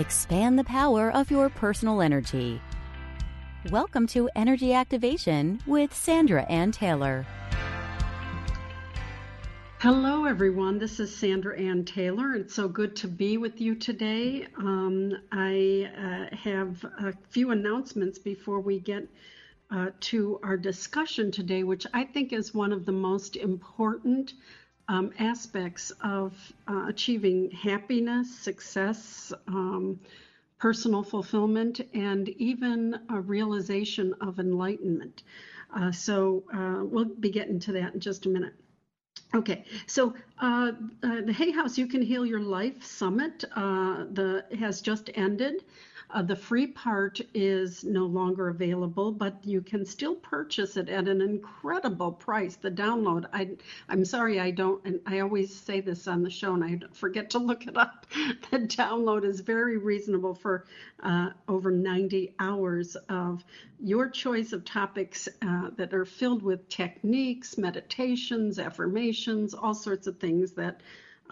Expand the power of your personal energy. Welcome to Energy Activation with Sandra Ann Taylor. Hello, everyone. This is Sandra Ann Taylor. It's so good to be with you today. Um, I uh, have a few announcements before we get uh, to our discussion today, which I think is one of the most important um, aspects of uh, achieving happiness, success, um, personal fulfillment, and even a realization of enlightenment. Uh, so uh, we'll be getting to that in just a minute. Okay, so uh, uh, the Hay House You Can Heal Your Life Summit uh, the, has just ended. Uh, the free part is no longer available, but you can still purchase it at an incredible price. The download, I, I'm sorry, I don't, and I always say this on the show and I forget to look it up. The download is very reasonable for uh, over 90 hours of your choice of topics uh, that are filled with techniques, meditations, affirmations, all sorts of things that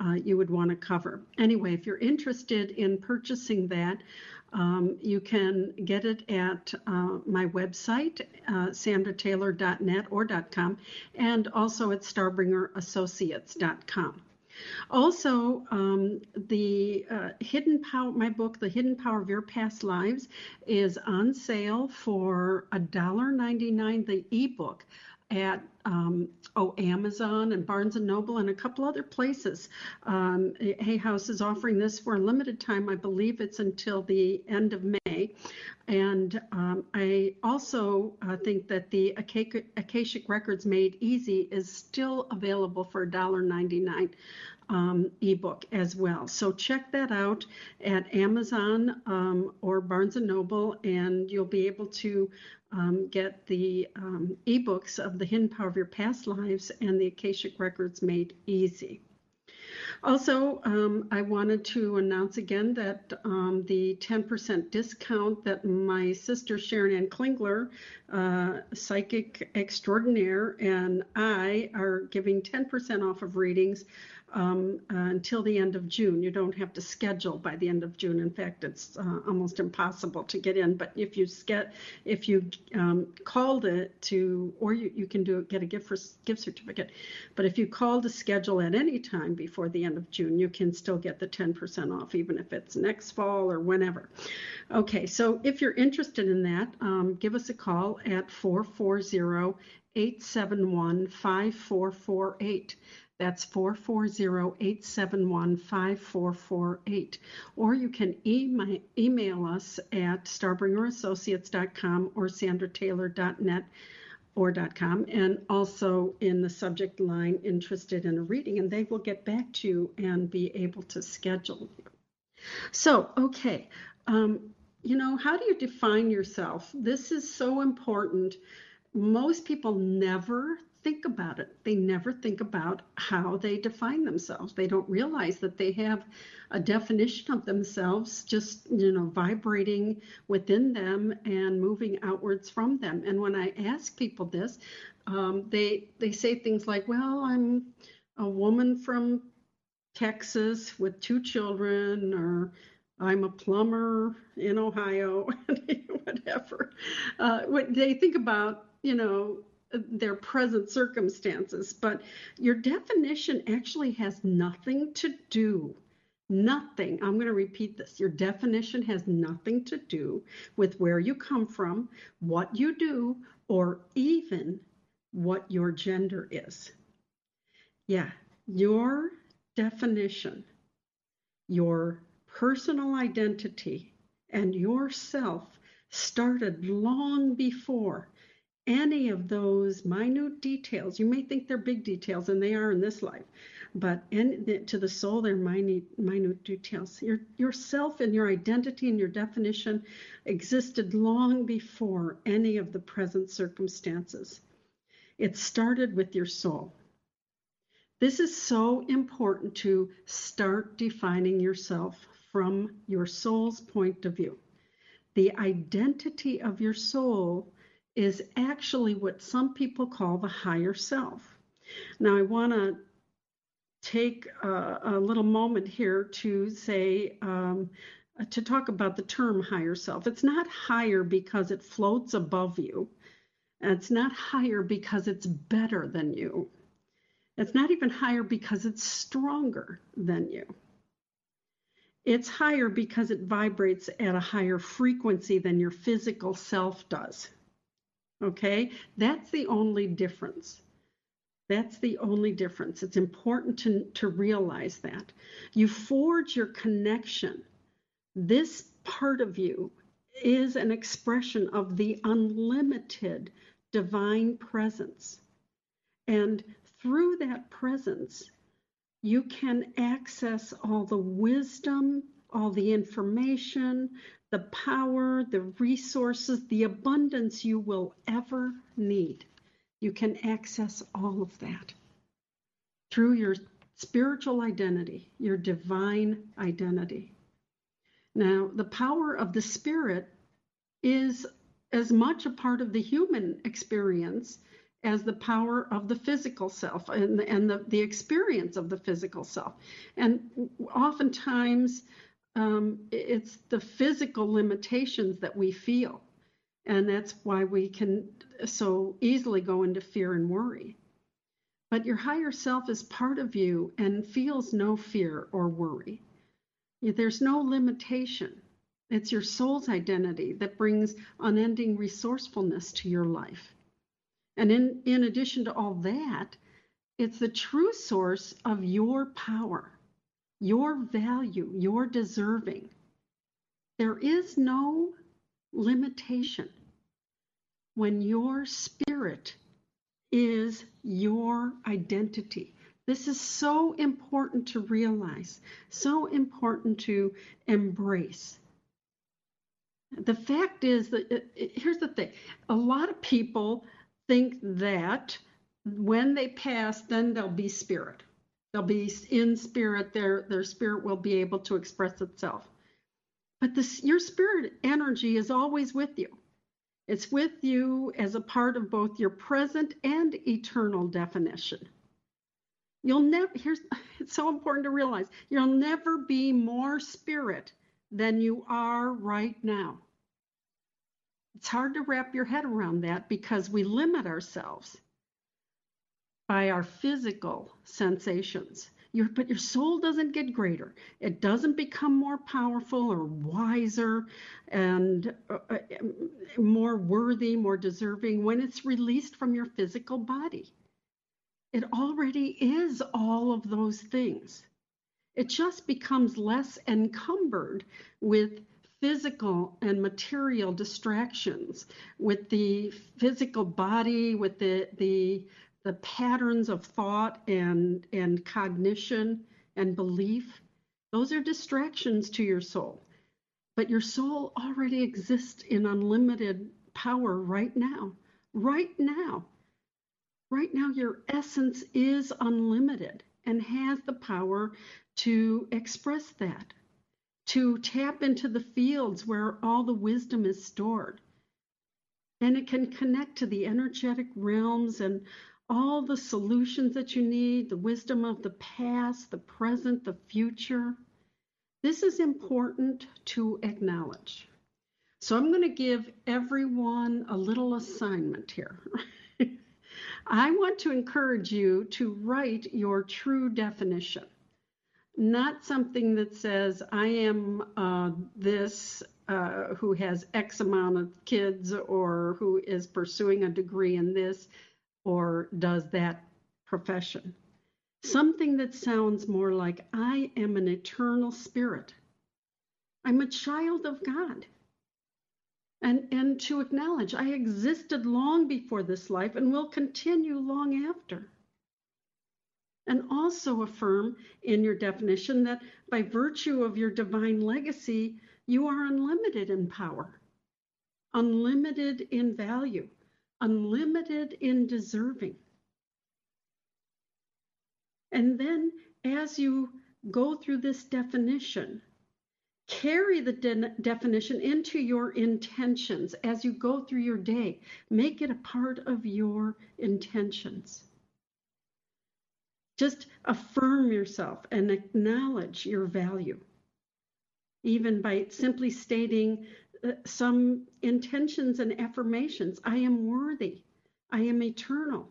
uh, you would want to cover. Anyway, if you're interested in purchasing that, um, you can get it at uh, my website, uh, sandrataylor.net or .com, and also at starbringerassociates.com. Also, um, the uh, Hidden Power, my book, The Hidden Power of Your Past Lives, is on sale for $1.99, the ebook at um, oh Amazon and Barnes and Noble and a couple other places. Um, Hay House is offering this for a limited time. I believe it's until the end of May. And um, I also uh, think that the Akashic Records Made Easy is still available for $1.99 um, ebook as well. So check that out at Amazon um, or Barnes and Noble, and you'll be able to um, get the um, ebooks of the Hidden Power of Your Past Lives and the Akashic Records Made Easy. Also, um, I wanted to announce again that um, the 10% discount that my sister Sharon Ann Klingler, uh, psychic extraordinaire, and I are giving 10% off of readings um, uh, until the end of June. You don't have to schedule by the end of June. In fact, it's uh, almost impossible to get in. But if you get, if you um, called it to, or you, you can do get a gift for gift certificate. But if you call to schedule at any time before the end of June, you can still get the 10% off, even if it's next fall or whenever. Okay, so if you're interested in that, um, give us a call at 440 871 5448. That's 440-871-5448. Or you can email, email us at starbringerassociates.com or sandrataylor.net or .com and also in the subject line interested in a reading and they will get back to you and be able to schedule you. So, okay, um, you know, how do you define yourself? This is so important. Most people never think about it. They never think about how they define themselves. They don't realize that they have a definition of themselves just, you know, vibrating within them and moving outwards from them. And when I ask people this, um, they they say things like, "Well, I'm a woman from Texas with two children," or I'm a plumber in Ohio, whatever. Uh, what they think about, you know, their present circumstances, but your definition actually has nothing to do Nothing, I'm going to repeat this. Your definition has nothing to do with where you come from, what you do, or even what your gender is. Yeah, your definition, your personal identity, and yourself started long before any of those minute details. You may think they're big details, and they are in this life, but in, to the soul, they're minute, minute details. Your yourself and your identity and your definition existed long before any of the present circumstances. It started with your soul. This is so important to start defining yourself from your soul's point of view. The identity of your soul is actually what some people call the higher self. Now, I want to take a, a, little moment here to say, um, to talk about the term higher self. It's not higher because it floats above you, it's not higher because it's better than you. It's not even higher because it's stronger than you. It's higher because it vibrates at a higher frequency than your physical self does. Okay, that's the only difference. That's the only difference. It's important to, to realize that. You forge your connection. This part of you is an expression of the unlimited divine presence. And through that presence, you can access all the wisdom, all the information, the power, the resources, the abundance you will ever need. You can access all of that through your spiritual identity, your divine identity. Now, the power of the spirit is as much a part of the human experience as the power of the physical self and, and the, the experience of the physical self. And oftentimes, um, it's the physical limitations that we feel. And that's why we can so easily go into fear and worry. But your higher self is part of you and feels no fear or worry. There's no limitation. It's your soul's identity that brings unending resourcefulness to your life. And in, in addition to all that, it's the true source of your power, your value, your deserving. There is no limitation when your spirit is your identity. This is so important to realize, so important to embrace. The fact is that here's the thing a lot of people think that when they pass, then they'll be spirit. They'll be in spirit, their, their spirit will be able to express itself. But this, your spirit energy is always with you. It's with you as a part of both your present and eternal definition. You'll never, here's, it's so important to realize, you'll never be more spirit than you are right now. It's hard to wrap your head around that because we limit ourselves by our physical sensations. But your soul doesn't get greater. It doesn't become more powerful or wiser and uh, uh, more worthy, more deserving when it's released from your physical body. It already is all of those things. It just becomes less encumbered with physical and material distractions with the physical body with the the the patterns of thought and and cognition and belief. Those are distractions to your soul. But your soul already exists in unlimited power right now right now. Right now your essence is unlimited and has the power to express that to tap into the fields where all the wisdom is stored. And it can connect to the energetic realms and all the solutions that you need, the wisdom of the past, the present, the future. This is important to acknowledge. So I'm going to give everyone a little assignment here. I want to encourage you to write your true definition not something that says, I am uh, this uh, who has X amount of kids or who is pursuing a degree in this or does that profession. Something that sounds more like, I am an eternal spirit. I'm a child of God. And, and to acknowledge I existed long before this life and will continue long after and also affirm in your definition that by virtue of your divine legacy, you are unlimited in power, unlimited in value, unlimited in deserving. And then as you go through this definition, carry the de- definition into your intentions as you go through your day. Make it a part of your intentions. Just affirm yourself and acknowledge your value, even by simply stating uh, some intentions and affirmations. I am worthy. I am eternal,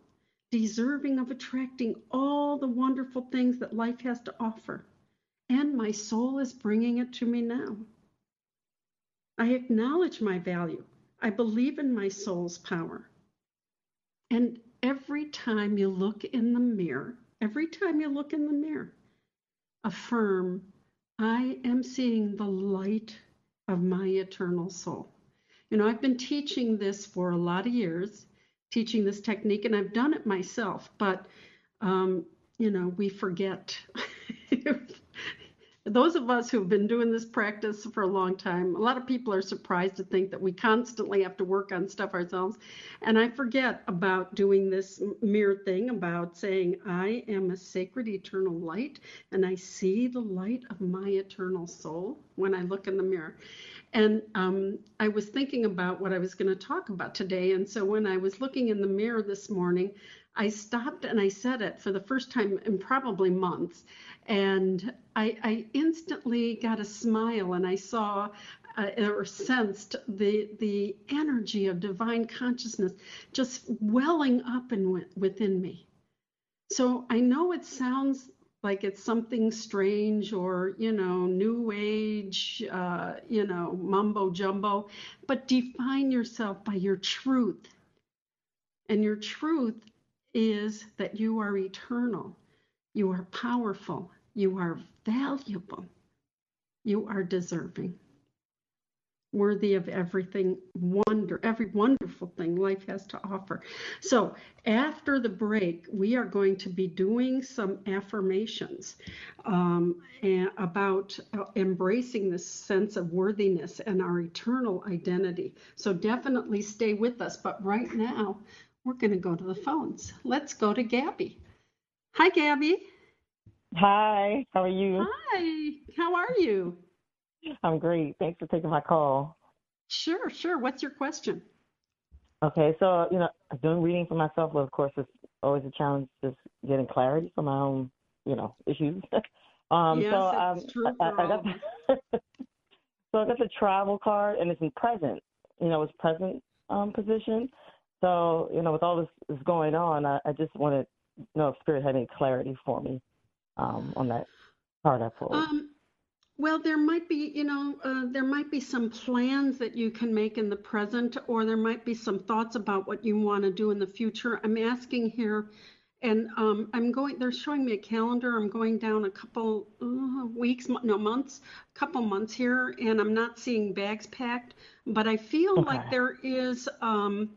deserving of attracting all the wonderful things that life has to offer. And my soul is bringing it to me now. I acknowledge my value. I believe in my soul's power. And every time you look in the mirror, Every time you look in the mirror, affirm, I am seeing the light of my eternal soul. You know, I've been teaching this for a lot of years, teaching this technique, and I've done it myself, but, um, you know, we forget. those of us who've been doing this practice for a long time, a lot of people are surprised to think that we constantly have to work on stuff ourselves. And I forget about doing this mirror thing about saying, I am a sacred eternal light, and I see the light of my eternal soul when I look in the mirror. And um, I was thinking about what I was going to talk about today. And so when I was looking in the mirror this morning, I stopped and I said it for the first time in probably months. And I, I instantly got a smile and I saw uh, or sensed the the energy of divine consciousness just welling up and within me. So I know it sounds like it's something strange or you know new age uh, you know mumbo jumbo. But define yourself by your truth. And your truth is that you are eternal, you are powerful, you are valuable, you are deserving, worthy of everything wonder, every wonderful thing life has to offer. So, after the break, we are going to be doing some affirmations um, about uh, embracing this sense of worthiness and our eternal identity. So, definitely stay with us. But right now, we're going to go to the phones. Let's go to Gabby. Hi, Gabby. Hi, how are you? Hi, how are you? I'm great. Thanks for taking my call. Sure, sure. What's your question? Okay, so, you know, doing reading for myself, well, of course, it's always a challenge just getting clarity for my own, you know, issues. um, yes, so um, true I, I, got the, so I got the travel card, and it's in present. You know, it's present um, position. So, you know, with all this is going on, I, I just wanted to know if Spirit had any clarity for me um, on that part I pulled. Um, well, there might be, you know, uh, there might be some plans that you can make in the present, or there might be some thoughts about what you want to do in the future. I'm asking here, and um, I'm going. They're showing me a calendar. I'm going down a couple uh, weeks, no months, a couple months here, and I'm not seeing bags packed. But I feel okay. like there is. Um,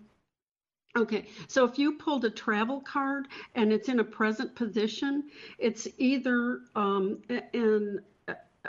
Okay, so if you pulled a travel card and it's in a present position, it's either um, in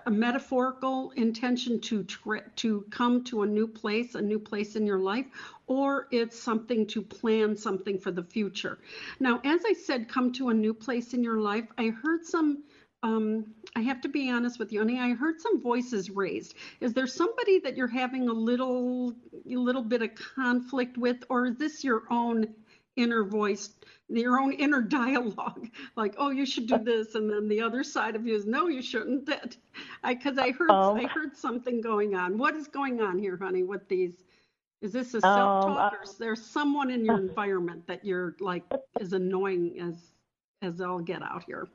a metaphorical intention to tra- to come to a new place, a new place in your life, or it's something to plan something for the future. Now, as I said, come to a new place in your life. I heard some um, I have to be honest with you, honey. I heard some voices raised. Is there somebody that you're having a little, a little bit of conflict with, or is this your own inner voice, your own inner dialogue? Like, oh, you should do this, and then the other side of you is, no, you shouldn't. That, I, because I heard, um, I heard something going on. What is going on here, honey? With these, is this a self-talk, um, or is there someone in your environment that you're like is annoying as, as all get out here?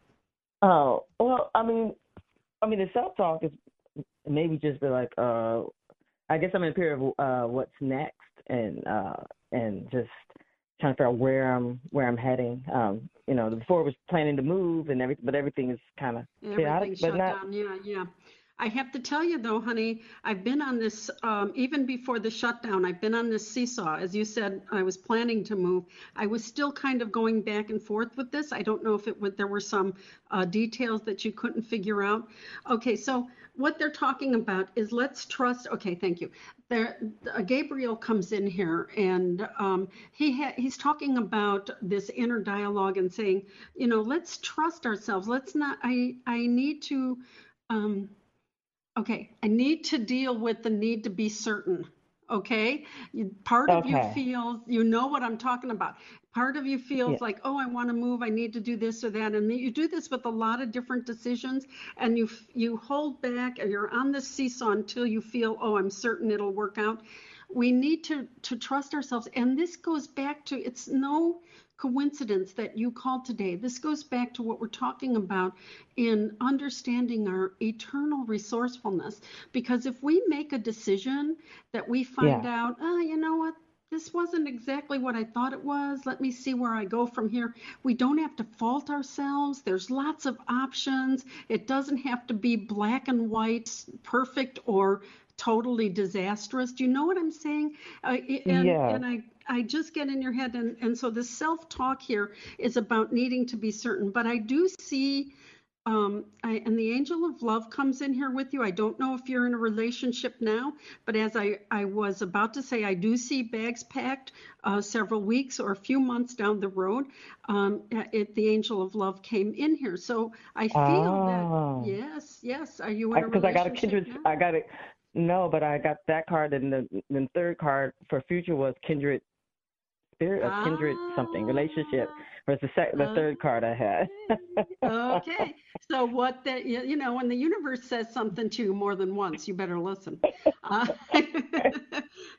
Oh, well, I mean, I mean, the self talk is maybe just be like, uh, I guess I'm in a period of uh, what's next, and uh, and just trying to figure out where I'm where I'm heading. Um, you know, before I was planning to move and everything, but everything is kind of chaotic. But not. Down. Yeah, yeah. I have to tell you though, honey, I've been on this um, even before the shutdown. I've been on this seesaw. As you said, I was planning to move. I was still kind of going back and forth with this. I don't know if it would, there were some uh, details that you couldn't figure out. Okay, so what they're talking about is let's trust. Okay, thank you. There, uh, Gabriel comes in here and um, he ha- he's talking about this inner dialogue and saying, you know, let's trust ourselves. Let's not. I I need to. Um, Okay, I need to deal with the need to be certain. Okay, you, part of you feels, you know what I'm talking about. Part of you feels yeah. like, oh, I want to move, I need to do this or that, and you do this with a lot of different decisions, and you you hold back, and you're on the seesaw until you feel, oh, I'm certain it'll work out. We need to to trust ourselves, and this goes back to it's no coincidence that you called today. This goes back to what we're talking about in understanding our eternal resourcefulness. Because if we make a decision that we find yeah. out, oh, you know what, this wasn't exactly what I thought it was. Let me see where I go from here. We don't have to fault ourselves. There's lots of options. It doesn't have to be black and white, perfect or totally disastrous. Do you know what I'm saying? Uh, and, yeah. and I I just get in your head. And, and so the self talk here is about needing to be certain. But I do see, um, I, and the angel of love comes in here with you. I don't know if you're in a relationship now, but as I, I was about to say, I do see bags packed uh, several weeks or a few months down the road. Um, it, the angel of love came in here. So I feel oh. that, yes, yes. Are you in? Because I got a kindred, now? I got it. No, but I got that card, and the, the third card for future was kindred spirit of kindred ah. something relationship was the sec- the third card I had. okay, so what that you know when the universe says something to you more than once, you better listen. Uh,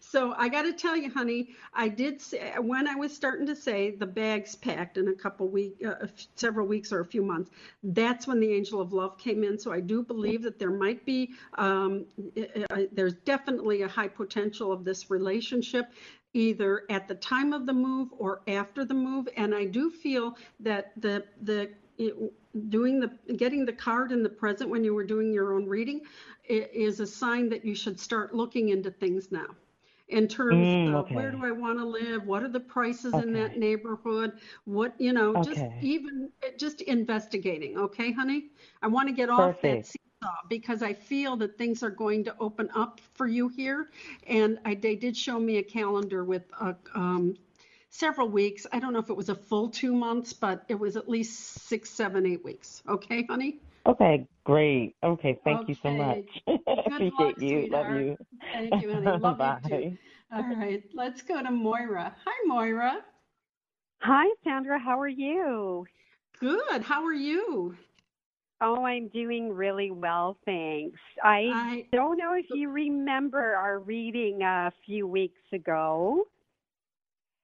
so I got to tell you, honey, I did say when I was starting to say the bags packed in a couple weeks, uh, several weeks or a few months. That's when the angel of love came in. So I do believe that there might be um, uh, there's definitely a high potential of this relationship either at the time of the move or after the move. And I do feel that the the it, doing the getting the card in the present when you were doing your own reading is a sign that you should start looking into things now in terms mm, of where do I want to live? What are the prices okay. in that neighborhood? What, you know, okay. just even just investigating. Okay, honey? I want to get off that because I feel that things are going to open up for you here. And I, they did show me a calendar with a, um, several weeks. I don't know if it was a full two months, but it was at least six, seven, eight weeks. Okay, honey? Okay, great. Okay, thank okay. you so much. Appreciate luck, you. Sweetheart. Love you. Thank you, honey. Love Bye. you too. All right, let's go to Moira. Hi, Moira. Hi, Sandra. How are you? Good. How are you? Oh, I'm doing really well, thanks. I, I don't know if you remember our reading a few weeks ago.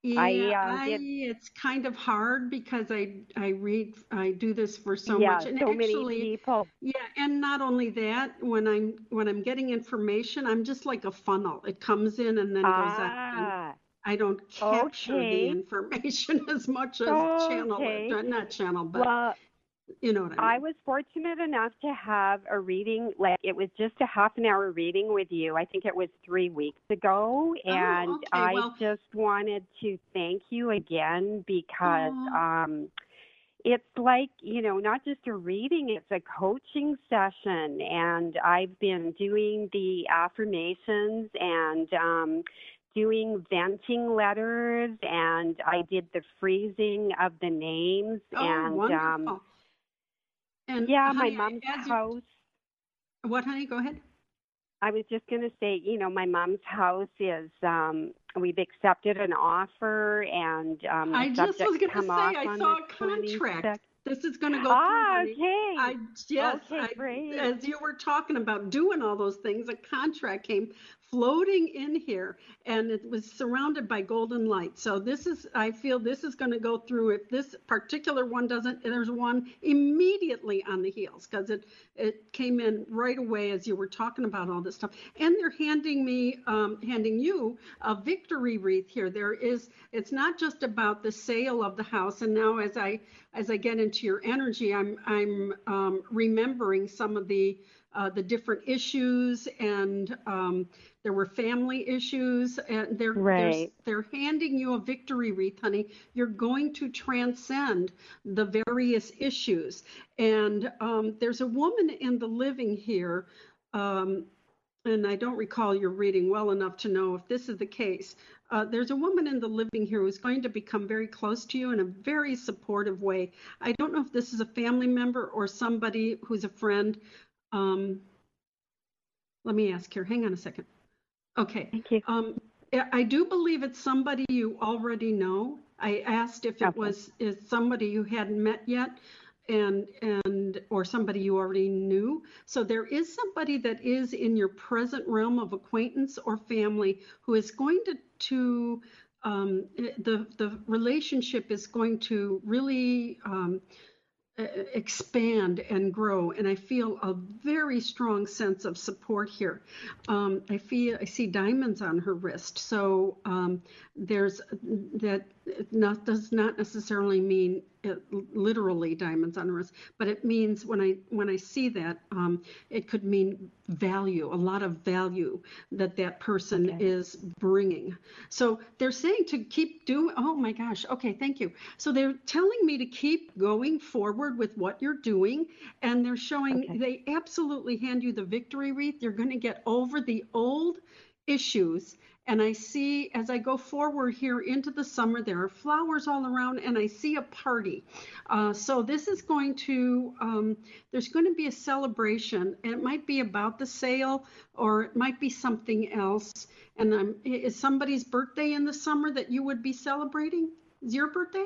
Yeah, I, uh, I, it's kind of hard because I I read I do this for so yeah, much and so actually, many people. Yeah, and not only that, when I'm when I'm getting information, I'm just like a funnel. It comes in and then goes ah, out. I don't capture okay. the information as much as okay. channel it, not channel, but well, you know what I mean? I was fortunate enough to have a reading, like it was just a half an hour reading with you. I think it was three weeks ago. Oh, and okay. I well, just wanted to thank you again because oh. um, it's like, you know, not just a reading, it's a coaching session. And I've been doing the affirmations and, um, doing venting letters and I did the freezing of the names oh, and wonderful. um and yeah, honey, my mom's house. What, honey? Go ahead. I was just going to say, you know, my mom's house is um we've accepted an offer and um I just was going to say I saw a contract. This is going to go ah, through. okay. I yes, okay, I, great. as you were talking about doing all those things, a contract came floating in here and it was surrounded by golden light. So this is I feel this is going to go through if this particular one doesn't there's one immediately on the heels because it it came in right away as you were talking about all this stuff. And they're handing me um, handing you a victory wreath here. There is it's not just about the sale of the house and now as I as I get into your energy I'm I'm um, remembering some of the uh, the different issues and um, there were family issues and they're, right. they're handing you a victory wreath honey you're going to transcend the various issues and um, there's a woman in the living here um, and I don't recall your reading well enough to know if this is the case. Uh, there's a woman in the living here who's going to become very close to you in a very supportive way. I don't know if this is a family member or somebody who's a friend, um, let me ask here. Hang on a second. Okay. Thank you. Um, I do believe it's somebody you already know. I asked if it Okay. was is somebody you hadn't met yet and and or somebody you already knew. So there is somebody that is in your present realm of acquaintance or family who is going to to um, the the relationship is going to really um, expand and grow and i feel a very strong sense of support here. Um, i feel i see diamonds on her wrist. So um, there's that not does not necessarily mean it, literally diamonds on her wrist but it means when i when i see that um, it could mean value a lot of value that that person Okay. is bringing so they're saying to keep doing oh my gosh okay thank you so they're telling me to keep going forward with what you're doing and they're showing Okay. they absolutely hand you the victory wreath you're going to get over the old issues and I see as I go forward here into the summer, there are flowers all around, and I see a party. Uh, so this is going to, um, there's going to be a celebration. and It might be about the sale, or it might be something else. And um, is somebody's birthday in the summer that you would be celebrating? Is your birthday?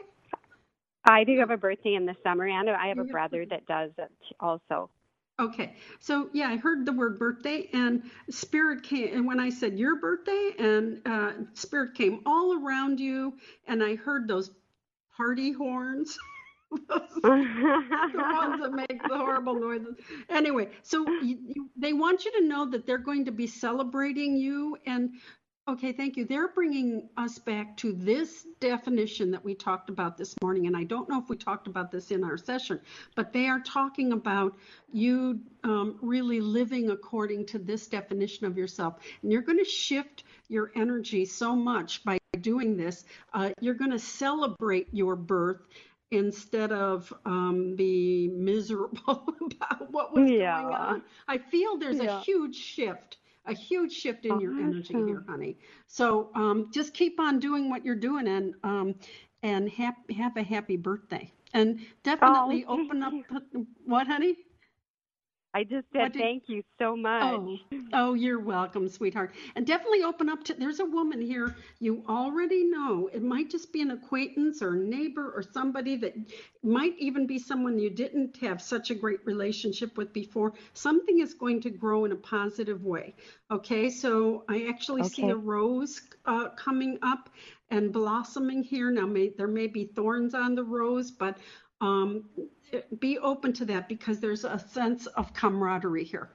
I do have a birthday in the summer, and I have a brother that does it also. Okay, so yeah, I heard the word birthday and spirit came, and when I said your birthday, and uh, spirit came all around you, and I heard those party horns. the ones that make the horrible noises. Anyway, so you, you, they want you to know that they're going to be celebrating you. And okay, thank you. They're bringing us back to this definition that we talked about this morning. And I don't know if we talked about this in our session, but they are talking about you um, really living according to this definition of yourself. And you're going to shift your energy so much by doing this. Uh, you're going to celebrate your birth instead of um, be miserable about what was Yeah. going on. I feel there's a huge shift, a huge shift in your energy here, honey. So um, just keep on doing what you're doing and um, and hap- have a happy birthday. And definitely Oh, open up. you. What, honey? I just said did- thank you so much. Oh, oh, you're welcome, sweetheart. And definitely open up to, there's a woman here you already know. It might just be an acquaintance or neighbor or somebody that might even be someone you didn't have such a great relationship with before. Something is going to grow in a positive way. Okay, so I actually see a rose uh, coming up and blossoming here. Now, may, there may be thorns on the rose, but um, be open to that because there's a sense of camaraderie here.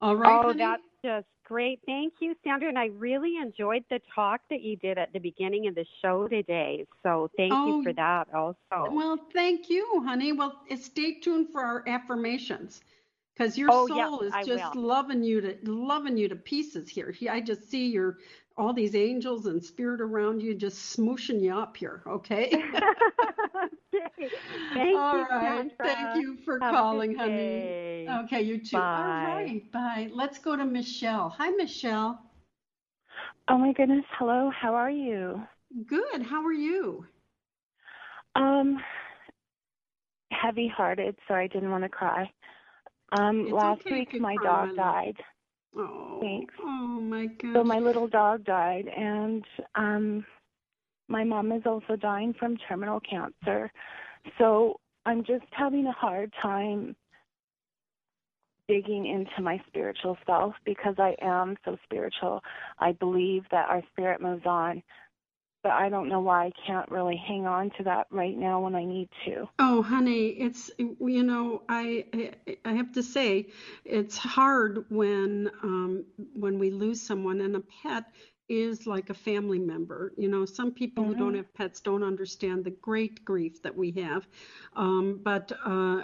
All right. oh, honey? that's just great. Thank you, Sandra. And I really enjoyed the talk that you did at the beginning of the show today. So thank Oh, you for that also. Well, thank you, honey. Well, stay tuned for our affirmations because your Oh, yeah, soul is I just will. loving you to loving you to pieces here. I just see your all these angels and spirit around you just smooshing you up here. Okay. Okay. Thank All you, right. Sandra. Thank you for Have calling, honey. day. Okay, you too. Bye. All right. Bye. Let's go to Michelle. Hi, Michelle. Oh my goodness, hello, how are you? Good. How are you? Um heavy hearted, so I didn't want to cry. Um It's last okay week my dog my died. Oh. Thanks. Oh my God. So my little dog died and um my mom is also dying from terminal cancer. So I'm just having a hard time digging into my spiritual self because I am so spiritual. I believe that our spirit moves on, but I don't know why I can't really hang on to that right now when I need to. Oh, honey, it's you know I I have to say it's hard when um, when we lose someone and a pet is like a family member. You know, some people mm-hmm. who don't mm-hmm. have pets don't understand the great grief that we have, um, but uh,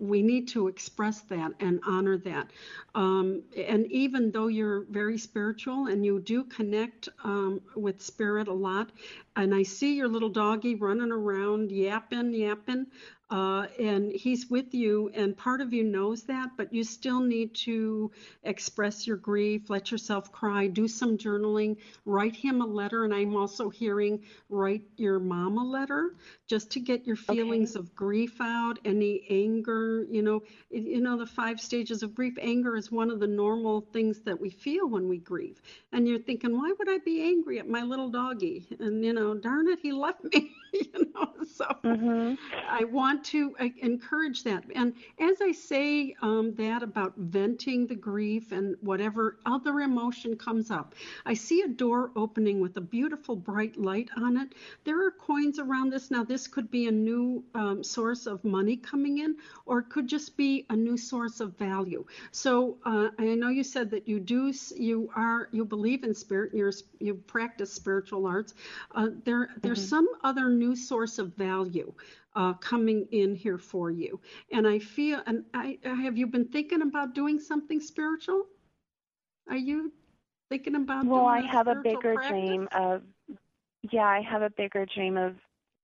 we need to express that and honor that. Um, and even though you're very spiritual and you do connect um, with spirit a lot, and I see your little doggy running around yapping, yapping uh, and he's with you and part of you knows that but you still need to express your grief let yourself cry do some journaling write him a letter and i'm also hearing write your mom a letter just to get your feelings okay. of grief out any anger you know you know the five stages of grief anger is one of the normal things that we feel when we grieve and you're thinking why would i be angry at my little doggy and you know darn it he left me you know so mm-hmm. i want to uh, encourage that. And as i say um, that about venting the grief and whatever other emotion comes up i see a door opening with a beautiful bright light on it. There are coins around this. Now this could be a new um, source of money coming in or it could just be a new source of value. So uh, i know you said that you do you are you believe in spirit and you're you practice spiritual arts. Uh, there there's mm-hmm. some other new source of value uh, coming in here for you. And I feel, and I have you been thinking about doing something spiritual? Are you thinking about? Well, I have a bigger practice? dream of. Yeah, I have a bigger dream of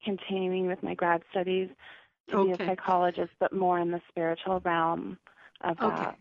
continuing with my grad studies to okay. be a psychologist, but more in the spiritual realm of okay. that.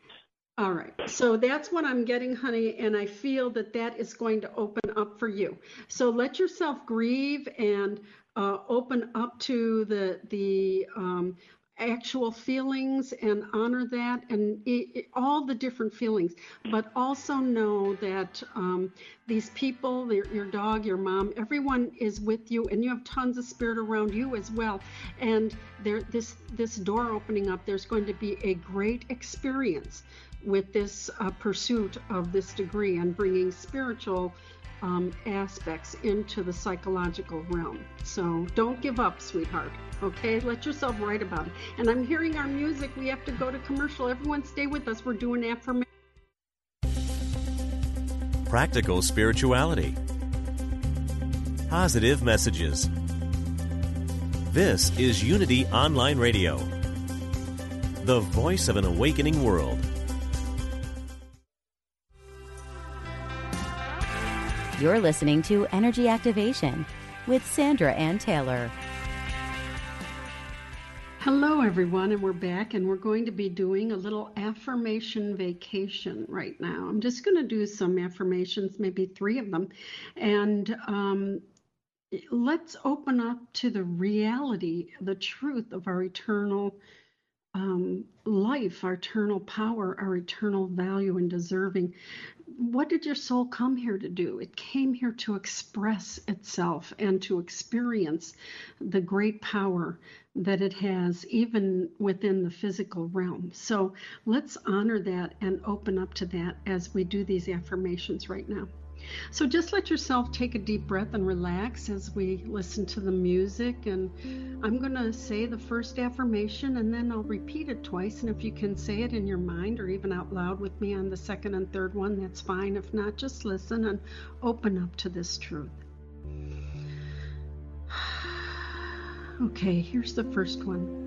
All right. So that's what I'm getting, honey, and I feel that that is going to open up for you. So let yourself grieve and uh, open up to the the um, actual feelings and honor that and it, it, all the different feelings. But also know that um, these people your, your dog your mom everyone is with you and you have tons of spirit around you as well. And there this this door opening up there's going to be a great experience with this uh, pursuit of this degree and bringing spiritual um, aspects into the psychological realm. So don't give up, sweetheart. Okay, let yourself write about it. And I'm hearing our music. We have to go to commercial. Everyone, stay with us. We're doing affirmation. Practical spirituality. Positive messages. This is Unity Online Radio, the voice of an awakening world. You're listening to Energy Activation with Sandra Ann Taylor. Hello, everyone, and we're back, and we're going to be doing a little affirmation vacation right now. I'm just going to do some affirmations, maybe three of them, and um, let's open up to the reality, the truth of our eternal um, life, our eternal power, our eternal value and deserving what did your soul come here to do? It came here to express itself and to experience the great power that it has, even within the physical realm. So let's honor that and open up to that as we do these affirmations right now. So just let yourself take a deep breath and relax as we listen to the music. And I'm going to say the first affirmation and then I'll repeat it twice. And if you can say it in your mind or even out loud with me on the second and third one, that's fine. If not, just listen and open up to this truth. Okay, here's the first one.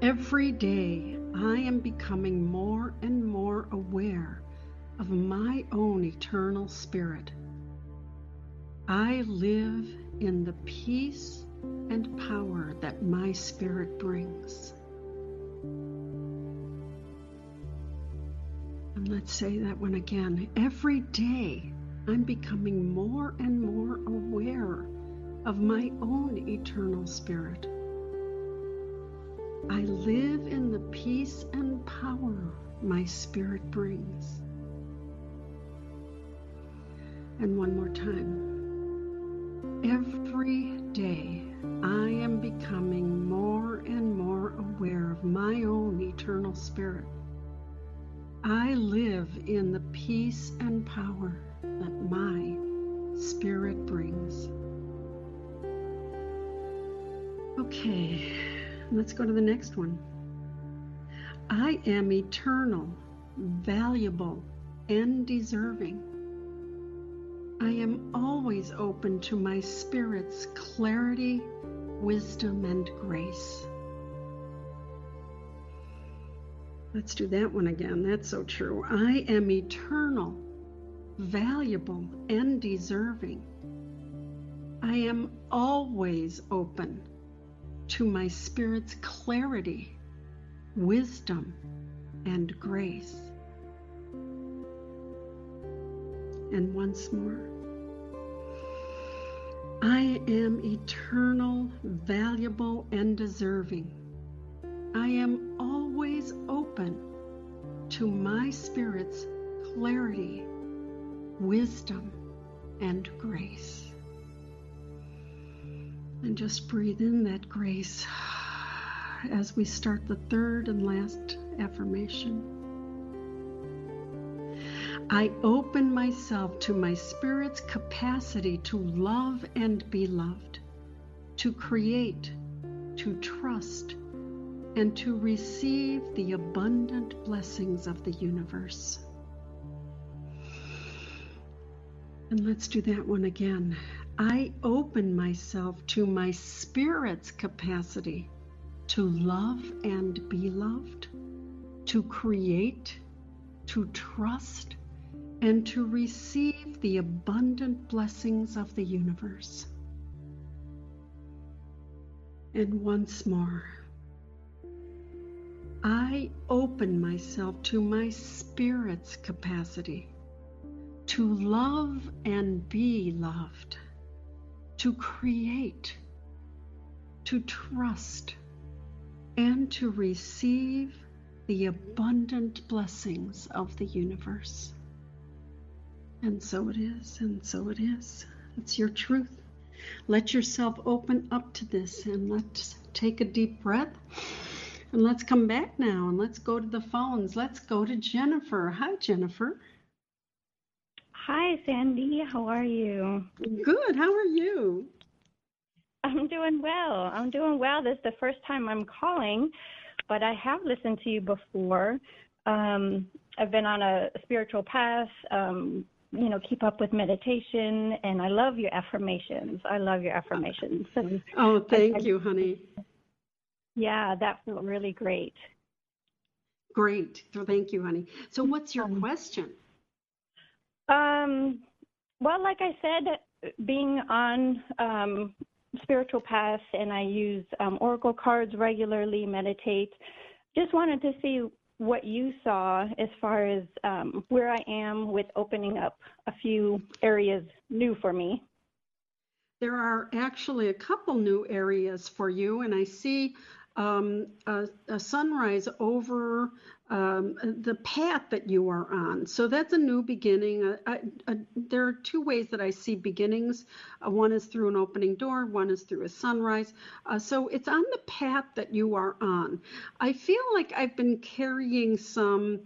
Every day I am becoming more and more aware of my own eternal spirit. I live in the peace and power that my spirit brings. And let's say that one again. Every day, I'm becoming more and more aware of my own eternal spirit. I live in the peace and power my spirit brings. And one more time. Every day I am becoming more and more aware of my own eternal spirit. I live in the peace and power that my spirit brings. Okay, let's go to the next one. I am eternal, valuable, and deserving. I am always open to my spirit's clarity, wisdom, and grace. Let's do that one again. That's so true. I am eternal, valuable, and deserving. I am always open to my spirit's clarity, wisdom, and grace. And once more, I am eternal, valuable, and deserving. I am always open to my Spirit's clarity, wisdom, and grace. And just breathe in that grace as we start the third and last affirmation. I open myself to my Spirit's capacity to love and be loved, to create, to trust, and to receive the abundant blessings of the universe. And let's do that one again. I open myself to my spirit's capacity to love and be loved, to create, to trust, and to receive the abundant blessings of the universe. And once more, I open myself to my spirit's capacity to love and be loved, to create, to trust, and to receive the abundant blessings of the universe. And so it is, and so it is. It's your truth. Let yourself open up to this and let's take a deep breath. And let's come back now and let's go to the phones. Let's go to Jennifer. Hi, Jennifer. Hi, Sandy. How are you? Good. How are you? I'm doing well. I'm doing well. This is the first time I'm calling, but I have listened to you before. Um, I've been on a spiritual path, um, you know, keep up with meditation, and I love your affirmations. I love your affirmations. And oh, thank I, you, honey. Yeah, that felt really great. Great. so Thank you, honey. So, what's your um, question? Um, well, like I said, being on um, spiritual path and I use um, oracle cards regularly, meditate. Just wanted to see what you saw as far as um, where I am with opening up a few areas new for me. There are actually a couple new areas for you, and I see um, a, a, sunrise over um, the path that you are on. So that's a new beginning. I, I, there are two ways that I see beginnings. Uh, one is through an opening door, one is through a sunrise. Uh, so it's on the path that you are on. I feel like I've been carrying some.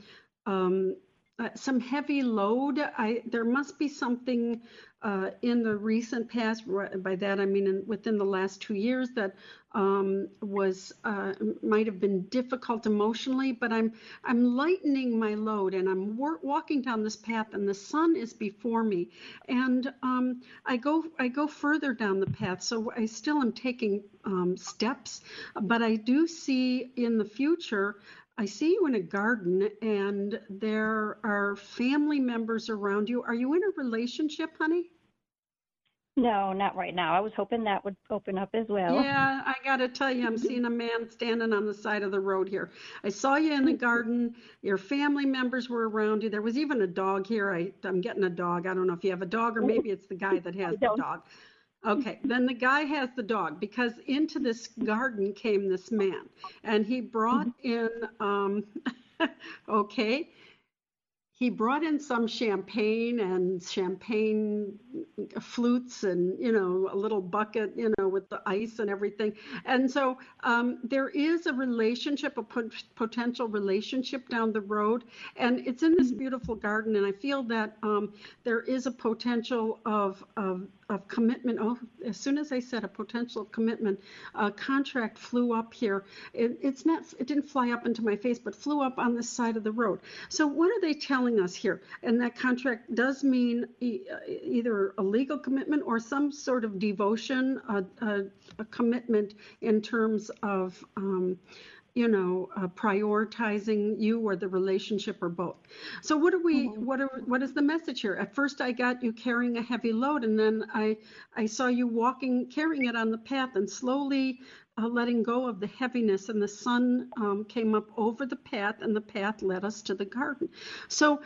Um, uh, some heavy load. I there must be something uh, in the recent past, by that I mean in, within the last two years, that um, was uh, might have been difficult emotionally. But I'm I'm lightening my load, and I'm wor- walking down this path, and the sun is before me, and um, I go I go further down the path. So I still am taking um, steps, but I do see in the future I see you in a garden and there are family members around you. Are you in a relationship, honey? No, not right now. I was hoping that would open up as well. Yeah, I got to tell you, I'm seeing a man standing on the side of the road here. I saw you in the garden. Your family members were around you. There was even a dog here. I, I'm getting a dog. I don't know if you have a dog or maybe it's the guy that has the dog. Okay, then the guy has the dog because into this garden came this man and he brought in, um, okay, he brought in some champagne and champagne flutes and you know a little bucket you know with the ice and everything. And so um, there is a relationship a potential relationship down the road and it's in this beautiful garden and i feel that um, there is a potential of, of of commitment. Oh, as soon as I said a potential commitment, a contract flew up here. It, it's not. It didn't fly up into my face, but flew up on the side of the road. So what are they telling us here? And that contract does mean e- either a legal commitment or some sort of devotion, a, a, a commitment in terms of. Um, you know uh, prioritizing you or the relationship or both. So what are we mm-hmm. what are what is the message here? At first i got you carrying a heavy load and then i i saw you walking carrying it on the path and slowly uh, letting go of the heaviness and the sun um, came up over the path and the path led us to the garden. So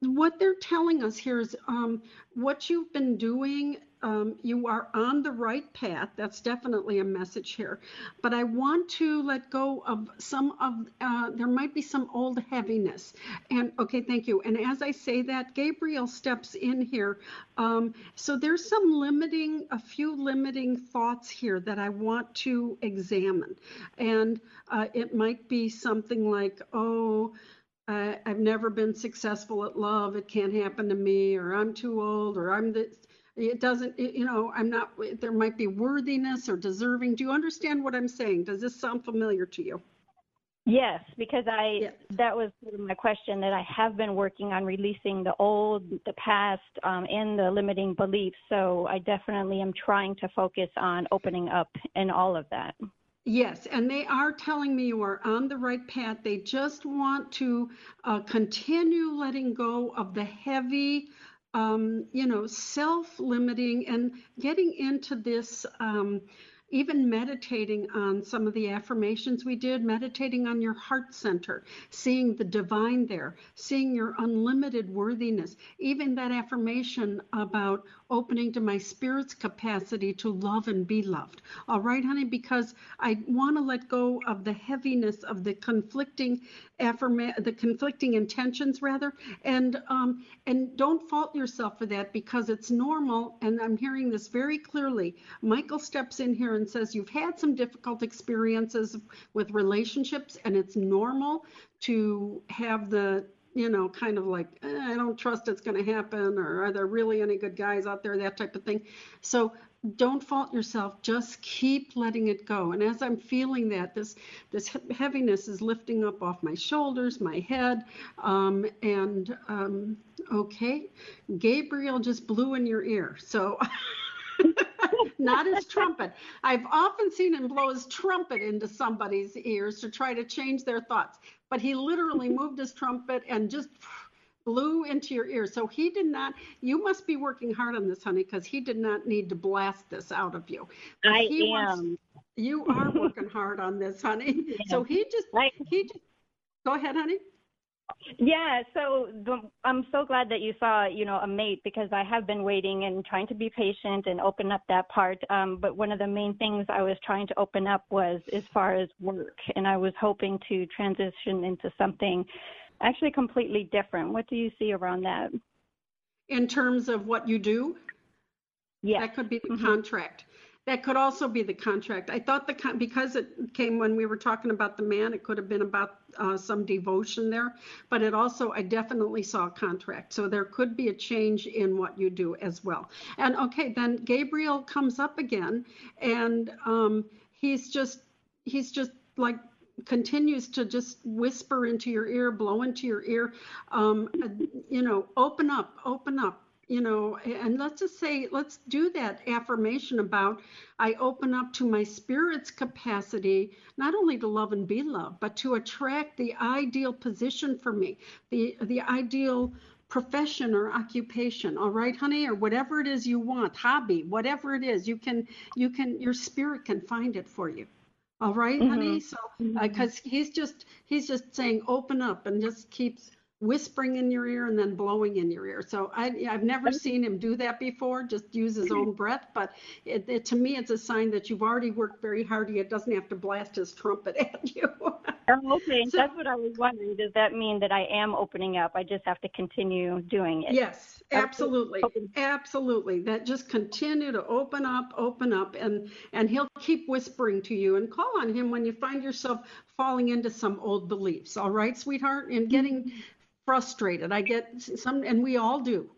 what they're telling us here is um, what you've been doing um, you are on the right path. That's definitely a message here. But I want to let go of some of, uh, there might be some old heaviness. And okay, thank you. And as I say that, Gabriel steps in here. Um, so there's some limiting, a few limiting thoughts here that I want to examine. And uh, it might be something like, oh, I've never been successful at love. It can't happen to me, or I'm too old, or I'm this it doesn't you know i'm not there might be worthiness or deserving. Do you understand what i'm saying? Does this sound familiar to you? Yes because i yes. that was my question that i have been working on releasing the old the past um, and the limiting beliefs. So i definitely am trying to focus on opening up and all of that. Yes, and they are telling me you are on the right path. They just want to uh, continue letting go of the heavy um, you know, self limiting and getting into this um, even meditating on some of the affirmations we did, meditating on your heart center, seeing the divine there, seeing your unlimited worthiness, even that affirmation about opening to my spirit's capacity to love and be loved. All right, honey, because I want to let go of the heaviness of the conflicting affirma- the conflicting intentions rather, and um, and don't fault yourself for that because it's normal. And I'm hearing this very clearly. Michael steps in here and says you've had some difficult experiences with relationships, and it's normal to have the you know, kind of like, eh, I don't trust it's going to happen, or are there really any good guys out there, that type of thing. So don't fault yourself. Just keep letting it go. And as I'm feeling that, this this heaviness is lifting up off my shoulders, my head, um, and um, okay, Gabriel just blew in your ear. So. not his trumpet. I've often seen him blow his trumpet into somebody's ears to try to change their thoughts, but he literally moved his trumpet and just blew into your ear. So he did not, you must be working hard on this, honey, because he did not need to blast this out of you. I he am. Wants, you are working hard on this, honey. Yeah. So he just, he just, go ahead, honey. Yeah, so the, I'm so glad that you saw, you know, a mate because I have been waiting and trying to be patient and open up that part. Um, but one of the main things I was trying to open up was as far as work, and I was hoping to transition into something actually completely different. What do you see around that? In terms of what you do? Yeah. That could be the mm-hmm. contract. That could also be the contract. I thought the con- because it came when we were talking about the man, it could have been about uh, some devotion there, but it also I definitely saw a contract. So there could be a change in what you do as well. And okay, then Gabriel comes up again, and um, he's just he's just like continues to just whisper into your ear, blow into your ear, um, you know, open up, open up, you know, and let's just say, let's do that affirmation about I open up to my spirit's capacity, not only to love and be loved, but to attract the ideal position for me, the the ideal profession or occupation. All right honey or whatever it is you want hobby whatever it is you can you can your spirit can find it for you. All right, mm-hmm. honey so because uh, he's just he's just saying open up and just keeps whispering in your ear and then blowing in your ear. So I, I've never seen him do that before, just use his own breath. But it, it, to me, it's a sign that you've already worked very hard. He doesn't have to blast his trumpet at you. oh, okay. So, That's what I was wondering. Does that mean that I am opening up? I just have to continue doing it. Yes, absolutely. Absolutely. That just continue to open up, open up, and, and he'll keep whispering to you and call on him when you find yourself falling into some old beliefs. All right, sweetheart? And getting mm-hmm frustrated. I get some, and we all do.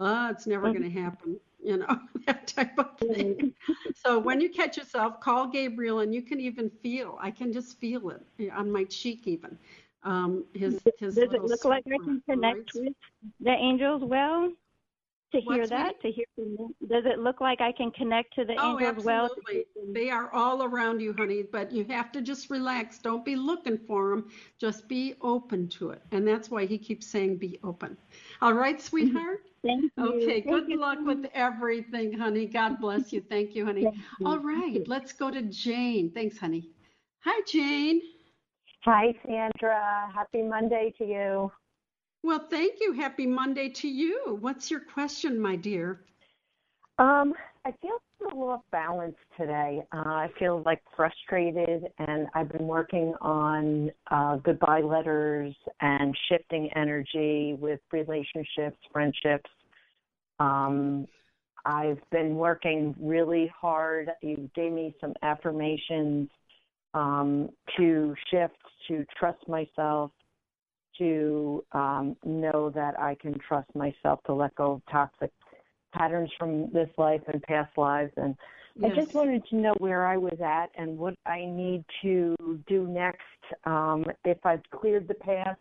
Uh, it's never going to happen, you know, that type of thing. so when you catch yourself, call Gabriel, and you can even feel. I can just feel it on my cheek, even. Um, his his. Does it look like I can connect with the angels well? To hear What's that, to hear from them. Does it look like I can connect to the oh, angels absolutely. well? They are all around you, honey, but you have to just relax. Don't be looking for them. Just be open to it. And that's why he keeps saying be open. All right, mm-hmm. sweetheart? Thank you. Okay, Thank good you. luck with everything, honey. God bless you. Thank you, honey. Thank you. All right, let's go to Jane. Thanks, honey. Hi, Jane. Hi, Sandra. Happy Monday to you. Well, thank you. Happy Monday to you. What's your question, my dear? Um, I feel a little off balance today. Uh, I feel like frustrated, and I've been working on uh, goodbye letters and shifting energy with relationships, friendships. Um, I've been working really hard. You gave me some affirmations um, to shift, to trust myself, to um, know that I can trust myself to let go of toxic patterns from this life and past lives. And yes. I just wanted to know where I was at and what I need to do next um, if I've cleared the past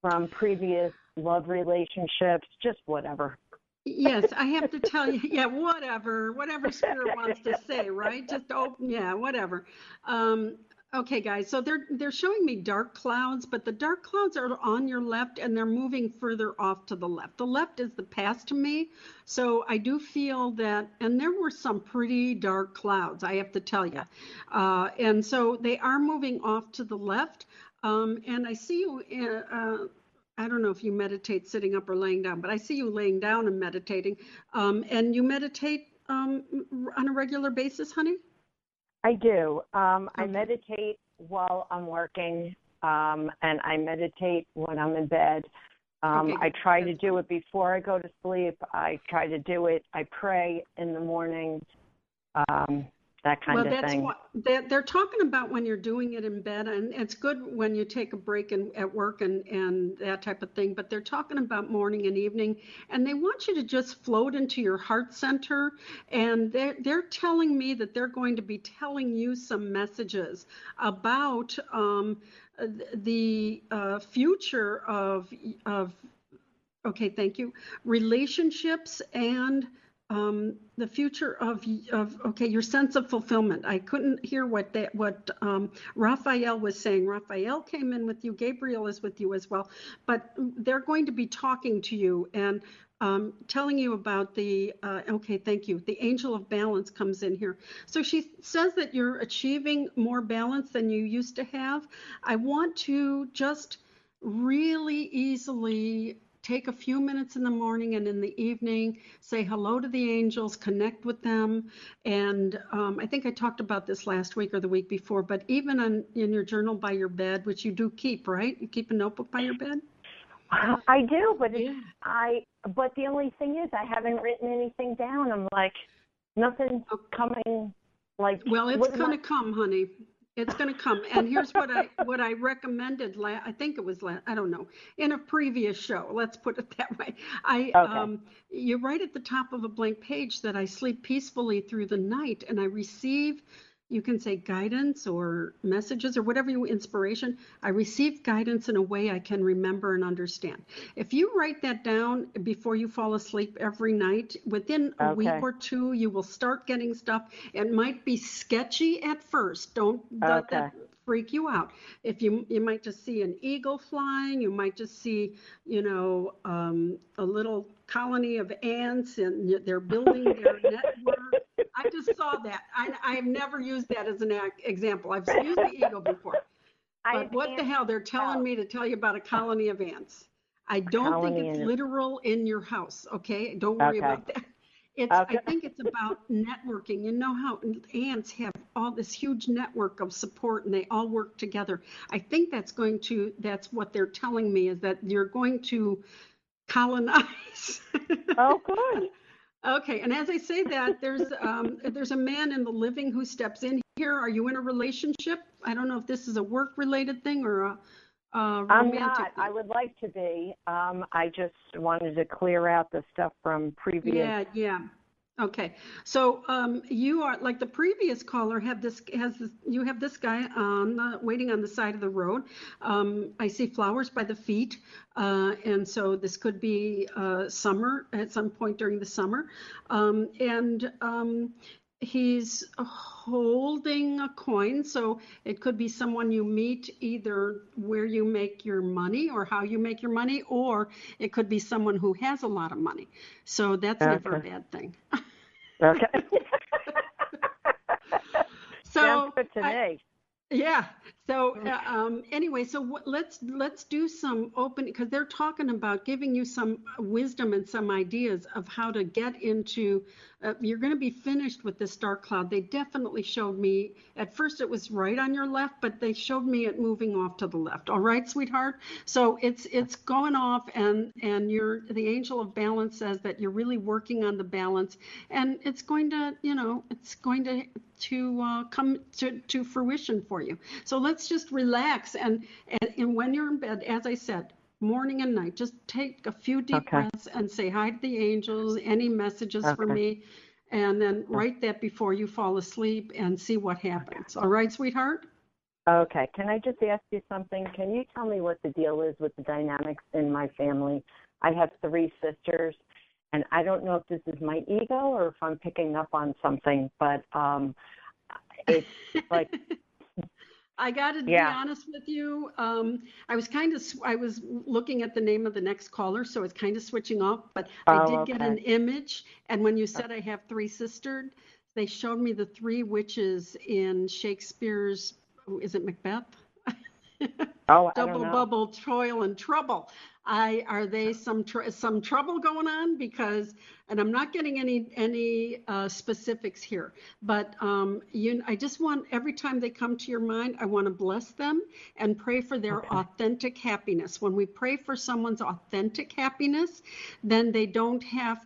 from previous love relationships, just whatever. yes, I have to tell you, yeah, whatever, whatever spirit wants to say, right? Just open, yeah, whatever. Um, Okay, guys, so they're they're showing me dark clouds, but the dark clouds are on your left and they're moving further off to the left. The left is the past to me, so I do feel that, and there were some pretty dark clouds, I have to tell you, uh, and so they are moving off to the left. Um, and I see you. Uh, uh, I don't know if you meditate sitting up or laying down, but I see you laying down and meditating. Um, and you meditate um, on a regular basis, honey? I do. Um, okay. I meditate while I'm working, um, and I meditate when I'm in bed. Um, okay. I try to do it before I go to sleep. I try to do it. I pray in the morning. Um, that kind well, of that's thing. What, they're, they're talking about when you're doing it in bed, and it's good when you take a break in, at work and, and that type of thing, but they're talking about morning and evening, and they want you to just float into your heart center, and they're, they're telling me that they're going to be telling you some messages about um, the uh, future of, of, okay, thank you, relationships and um, the future of of okay your sense of fulfillment. I couldn't hear what that what um, raphael was saying. Raphael came in with you gabriel is with you as well but they're going to be talking to you and um, telling you about the uh, okay thank you. The angel of balance comes in here. So she says that you're achieving more balance than you used to have. I want to just really easily take a few minutes in the morning and in the evening, say hello to the angels, connect with them. And um, I think I talked about this last week or the week before, but even on, in your journal by your bed, which you do keep, right? You keep a notebook by your bed? I do, but yeah. I but the only thing is I haven't written anything down. I'm like nothing coming like Well, it's going to come, honey. It's going to come. And here's what I what I recommended. La- I think it was la- I don't know in a previous show. Let's put it that way. I okay. um, you write at the top of a blank page that I sleep peacefully through the night and I receive you can say guidance or messages or whatever you inspiration i receive guidance in a way i can remember and understand if you write that down before you fall asleep every night within a okay. week or two you will start getting stuff it might be sketchy at first don't okay. that freak you out if you you might just see an eagle flying you might just see you know um, a little colony of ants and they're building their network I just saw that. I, I have never used that as an example. I've used the eagle before. But what the hell? They're telling me to tell you about a colony of ants. I don't think it's literal in your house. Okay, don't worry Okay. about that. It's. Okay. I think it's about networking. You know how ants have all this huge network of support, and they all work together. I think that's going to. That's what they're telling me is that you're going to colonize. Oh, good. Okay, and as I say that, there's um, there's a man in the living who steps in here. Are you in a relationship? I don't know if this is a work-related thing or a, a I'm not. I would like to be. Um, I just wanted to clear out the stuff from previous. Yeah, yeah. Okay, so um, you are like the previous caller. Have this has this, you have this guy on uh, waiting on the side of the road. Um, I see flowers by the feet, uh, and so this could be uh, summer at some point during the summer, um, and um, he's holding a coin. So it could be someone you meet either where you make your money or how you make your money, or it could be someone who has a lot of money. So that's never a bad thing. Okay. So Sounds good to I- me. Yeah. So uh, um, anyway, so what, let's let's do some open because they're talking about giving you some wisdom and some ideas of how to get into. Uh, you're going to be finished with this dark cloud. They definitely showed me. At first, it was right on your left, but they showed me it moving off to the left. All right, sweetheart. So it's it's going off, and and you're the angel of balance says that you're really working on the balance, and it's going to you know it's going to to uh, come to, to fruition for you. So let's just relax and, and and when you're in bed, as I said, morning and night, just take a few deep Okay. breaths and say hi to the angels, any messages for me, and then write that before you fall asleep and see what happens. All right, sweetheart? Okay. Can I just ask you something? Can you tell me what the deal is with the dynamics in my family? I have three sisters, and I don't know if this is my ego or if I'm picking up on something, but um, it's like, I got to be honest with you. Um, I was kind of, I was looking at the name of the next caller, so it's kind of switching off. But I Oh, did get an image, and when you said I have three sisters, they showed me the three witches in Shakespeare's. oh, Is it Macbeth? oh, I don't Double know. bubble, toil and trouble. I are they some tr- some trouble going on because, and I'm not getting any any uh, specifics here, but um, you, I just want every time they come to your mind, I want to bless them and pray for their authentic happiness. When we pray for someone's authentic happiness, then they don't have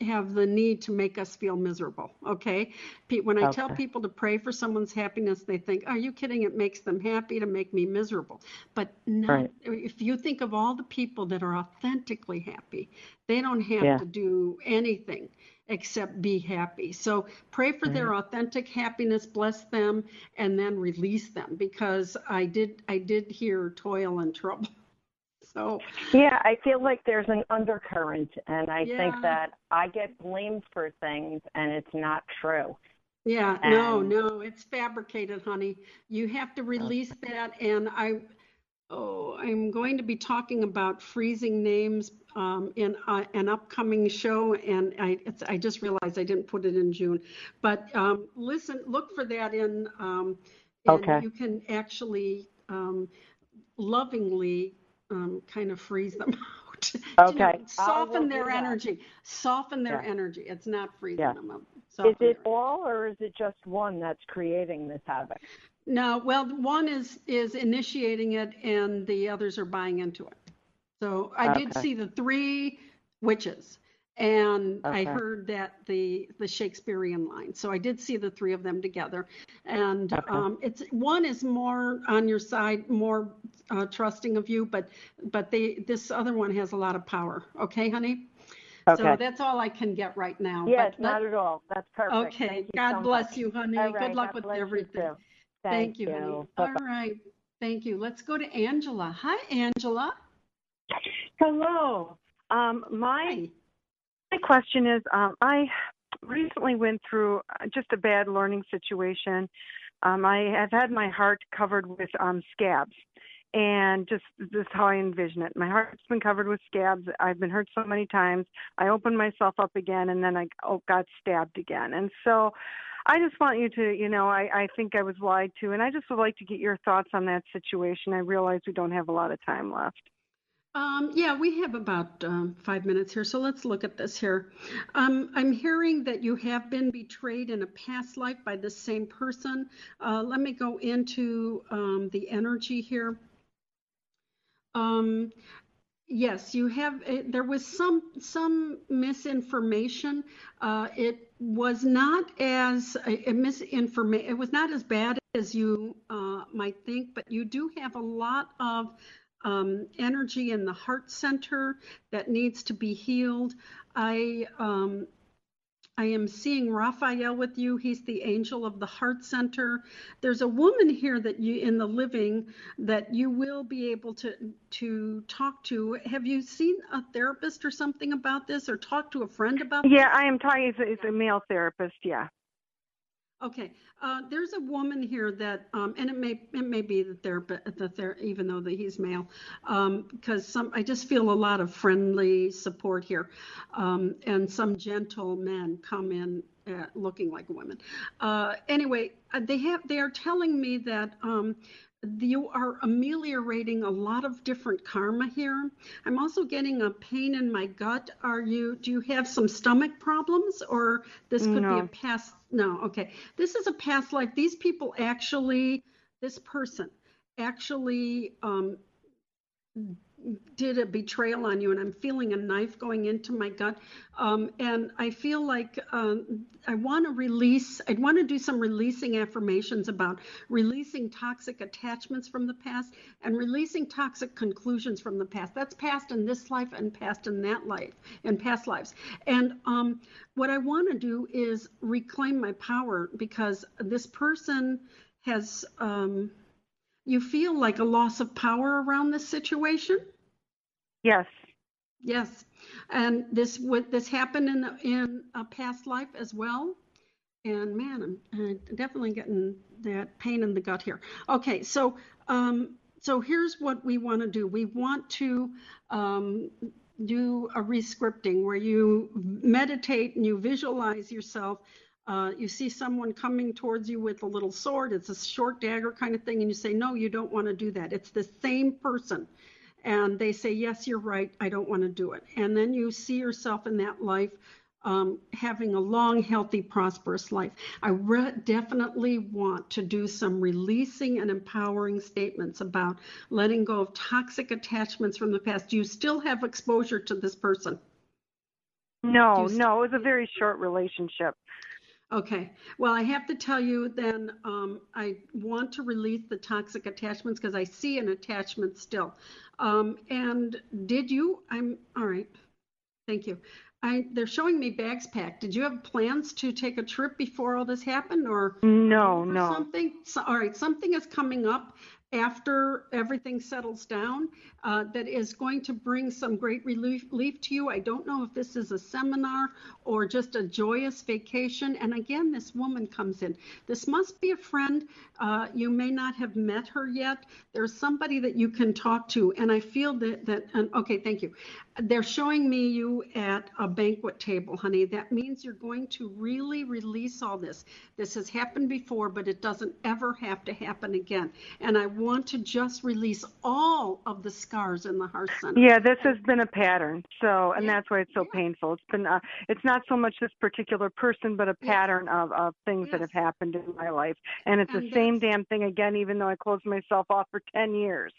have the need to make us feel miserable. Okay. Pe- When I tell people to pray for someone's happiness, they think, are you kidding? It makes them happy to make me miserable. But not, Right. if you think of all the people that are authentically happy, they don't have Yeah. to do anything except be happy. So pray for their mm-hmm. authentic happiness, bless them, and then release them because I did I did hear toil and trouble. So Yeah, I feel like there's an undercurrent, and I think that I get blamed for things, and it's not true. Yeah, no, And- no, it's fabricated, honey. You have to release that. And I, oh, I'm going to be talking about freezing names um, in uh, an upcoming show. And I, it's, I just realized I didn't put it in June. But um, listen, look for that in, um, and Okay. you can actually um, lovingly um, kind of freeze them out. Know, Okay, Soften their that. energy. Soften their Yeah. energy. It's not freezing Yeah. them up. Is it all, or is it just one that's creating this havoc? No, well, one is is initiating it and the others are buying into it. So I did see the three witches and I Okay. heard that the the Shakespearean line. So I did see the three of them together. And Okay. um, it's one is more on your side, more uh, trusting of you, but but they this other one has a lot of power. Okay, honey? So Okay. that's all I can get right now. Yes, but let- not at all. That's perfect. Okay, Thank you God so bless much. you, honey. All Good luck God with bless you everything. too. Thank, Thank you, honey. you. All Bye-bye. right. Thank you. Let's go to Angela. Hi, Angela. Hello. Um, my Hi. My question is, um, I recently went through uh, just a bad learning situation. Um, I have had my heart covered with um, scabs, and just this is how I envision it. My heart's been covered with scabs. I've been hurt so many times. I opened myself up again, and then I oh, got stabbed again. And so, I just want you to, you know, I, I think I was lied to, and I just would like to get your thoughts on that situation. I realize we don't have a lot of time left. Um, yeah, we have about um, five minutes here, so let's look at this here. Um, I'm hearing that you have been betrayed in a past life by the same person. Uh, let me go into um, the energy here. Um, yes, you have. It, eh, there was some some misinformation. Uh, it was not as a, a misinformation. It was not as bad as you uh, might think, but you do have a lot of um, energy in the heart center that needs to be healed. I um, I am seeing Raphael with you. He's the angel of the heart center. There's a woman here that you in the living that you will be able to to talk to. Have you seen a therapist or something about this, or talked to a friend about? Yeah, this? I am talking. It's it's a male therapist. Yeah. Okay, uh, there's a woman here that, um, and it may it may be the therapist, the ther- even though the, he's male, because um, some I just feel a lot of friendly support here, um, and some gentle men come in uh, looking like women. Uh, anyway, uh, they have they are telling me that um, you are ameliorating a lot of different karma here. I'm also getting a pain in my gut. Are you do you have some stomach problems or this could no. be a past no, okay. This is a past life. These people actually this person actually um, did a betrayal on you and I'm feeling a knife going into my gut. Um, and I feel like um, I want to release, I want to do some releasing affirmations about releasing toxic attachments from the past and releasing toxic conclusions from the past. That's past in this life and past in that life and past lives. And um, what I want to do is reclaim my power because this person has, um, you feel like a loss of power around this situation? Yes. Yes. And this would this happened in in a past life as well. And man, I'm definitely getting that pain in the gut here. Okay, so um, so here's what we want to do. We want to um, do a rescripting where you meditate and you visualize yourself. Uh, you see someone coming towards you with a little sword. It's a short dagger kind of thing, and you say, "No, you don't want to do that." It's the same person and they say, Yes, you're right, I don't want to do it. And then you see yourself in that life um, having a long, healthy, prosperous life. I re- definitely want to do some releasing and empowering statements about letting go of toxic attachments from the past. Do you still have exposure to this person? No, no, it was a very short relationship. Okay. Well, I have to tell you then, um, I want to release the toxic attachments because I see an attachment still. Um, and did you? I'm all right. Thank you. I, they're showing me bags packed. Did you have plans to take a trip before all this happened, or no, no something? So, all right, something is coming up after everything settles down uh, that is going to bring some great relief, to you. I don't know if this is a seminar or just a joyous vacation. And again, this woman comes in. This must be a friend. Uh, you may not have met her yet. There's somebody that you can talk to. And I feel that, that and, okay, thank you. They're showing me you at a banquet table, honey. That means you're going to really release all this. This has happened before, but it doesn't ever have to happen again. And I want to just release all of the scars in the heart center. Yeah, this has been a pattern. So, and yeah. that's why it's so yeah. painful. It's been, uh, it's not so much this particular person, but a pattern yeah. of, of things yes. that have happened in my life. And it's and the same damn thing again, even though I closed myself off for 10 years.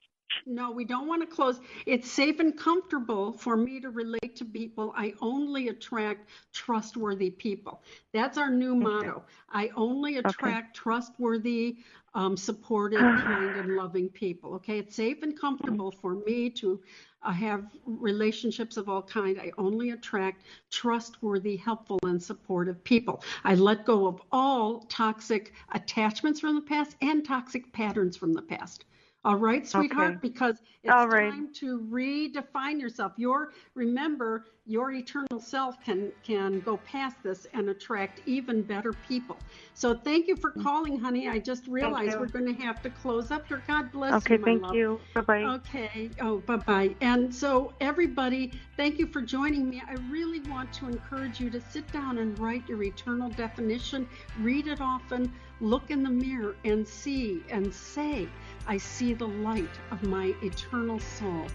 No, we don't want to close. It's safe and comfortable for me to relate to people. I only attract trustworthy people. That's our new okay. motto. I only attract okay. trustworthy, um, supportive, kind, and loving people. Okay, it's safe and comfortable for me to uh, have relationships of all kind. I only attract trustworthy, helpful, and supportive people. I let go of all toxic attachments from the past and toxic patterns from the past. All right, sweetheart, okay. because it's All right. time to redefine yourself. Your remember, your eternal self can can go past this and attract even better people. So thank you for mm. calling, honey. I just realized we're going to have to close up here. God bless okay, you. Okay, thank love. you. Bye bye. Okay. Oh, bye bye. And so everybody, thank you for joining me. I really want to encourage you to sit down and write your eternal definition. Read it often. Look in the mirror and see and say I see the light of my eternal soul.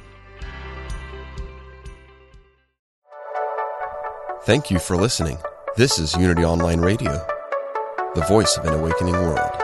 Thank you for listening. This is Unity Online Radio, the voice of an awakening world.